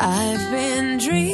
I've been dreaming,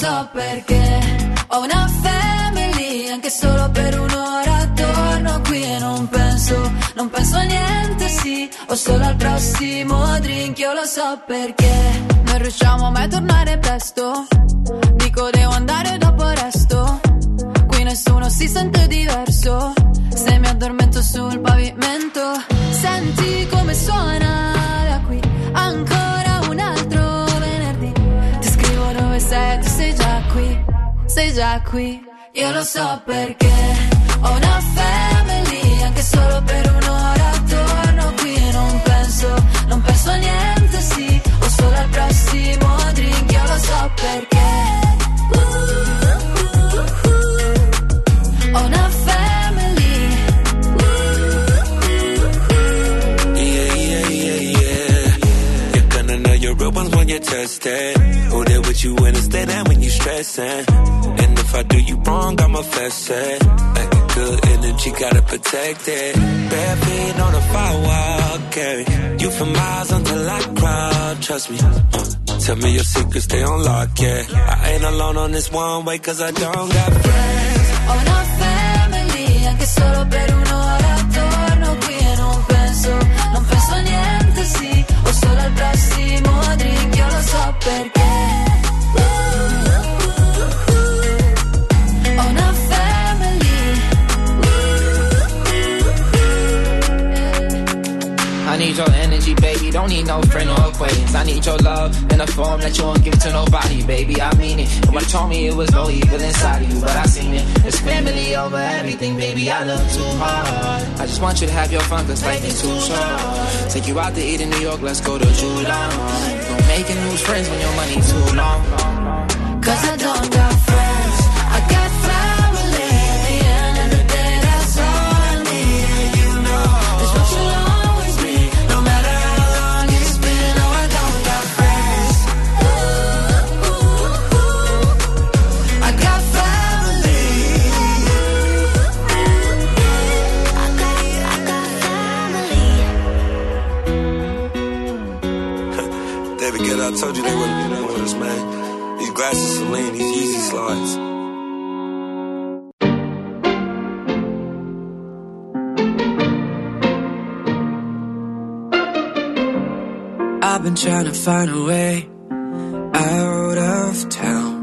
so perché. Ho una family, anche solo per un'ora torno qui e non penso, non penso a niente, sì, o solo al prossimo drink, io lo so perché. Non riusciamo mai a tornare presto, dico devo andare dopo resto, qui nessuno si sente diverso, se mi addormento sul pavimento, senti come suona da qui, ancora sei già qui. Io lo so perché ho una family, anche solo per un'ora torno qui e non penso, non penso a niente, sì, o solo al prossimo drink, io lo so perché. Ho una family. Yeah, yeah, yeah, yeah. You're gonna know your real when you're tested. Who there with you when it's dead and when you stressing. I do you wrong, I'ma fess it. Like a good energy, gotta protect it. Bare feet on the firewall, carry you for miles until I cry. Trust me. Tell me your secrets, stay on lock, yeah. I ain't alone on this one way, cause I don't got friends. Ho una family, anche solo per un'ora Don't need no friend or acquaintance. I need your love in a form that you won't give to nobody, baby. I mean it. Nobody told me it was no evil inside of you, but I seen it. It's family over everything, baby. I love too hard. I just want you to have your fun, cause life is too short. Take you out to eat in New York, let's go to July. Don't make new friends when your money too long. Cause I don't got friends, I told you they wouldn't be with us, man. These glasses, Celine, these easy slides. I've been trying to find a way out of of town.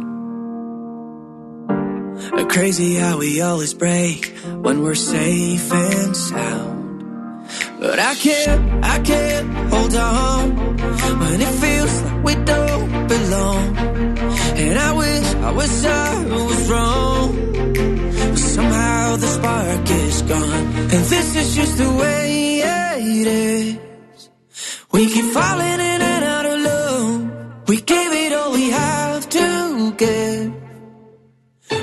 Crazy how we always break when we're safe and sound. But I can't, I can't hold on when it feels like we don't belong. And I wish, I wish I was wrong. But somehow the spark is gone. And this is just the way it is. We keep falling in and out of love. We gave it all we have to give.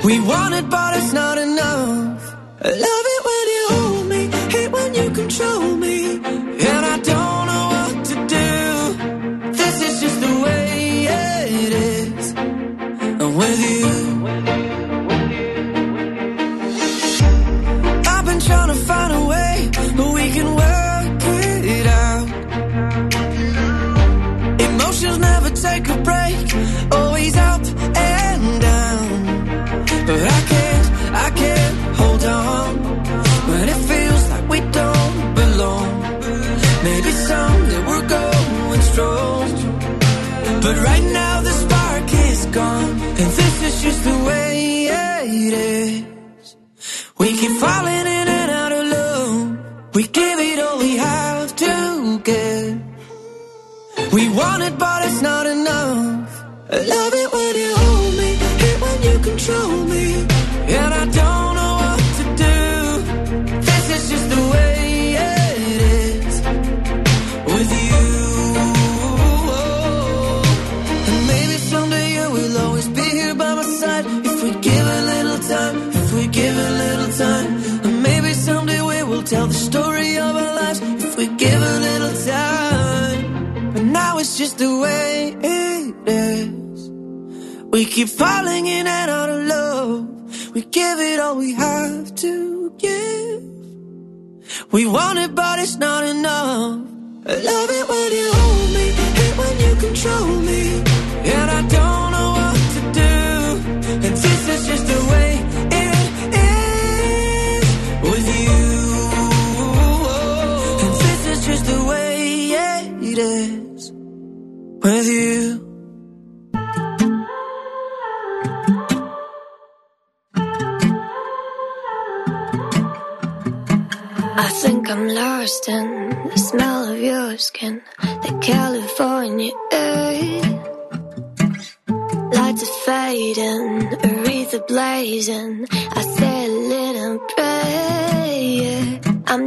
We want it, but it's not enough. I love it when But right now the spark is gone, and this is just the way it is. We keep falling in and out of love. We give it all we have to give. We want it, but it's not enough. I love it when you hold me, hate when you control me. Story of our lives. If we give a little time. But now it's just the way it is. We keep falling in and out of love. We give it all we have to give. We want it, but it's not enough. I love it when you hold me, hate when you control me. Think I'm lost in the smell of your skin, the California air. Lights are fading, Aretha blazing. I say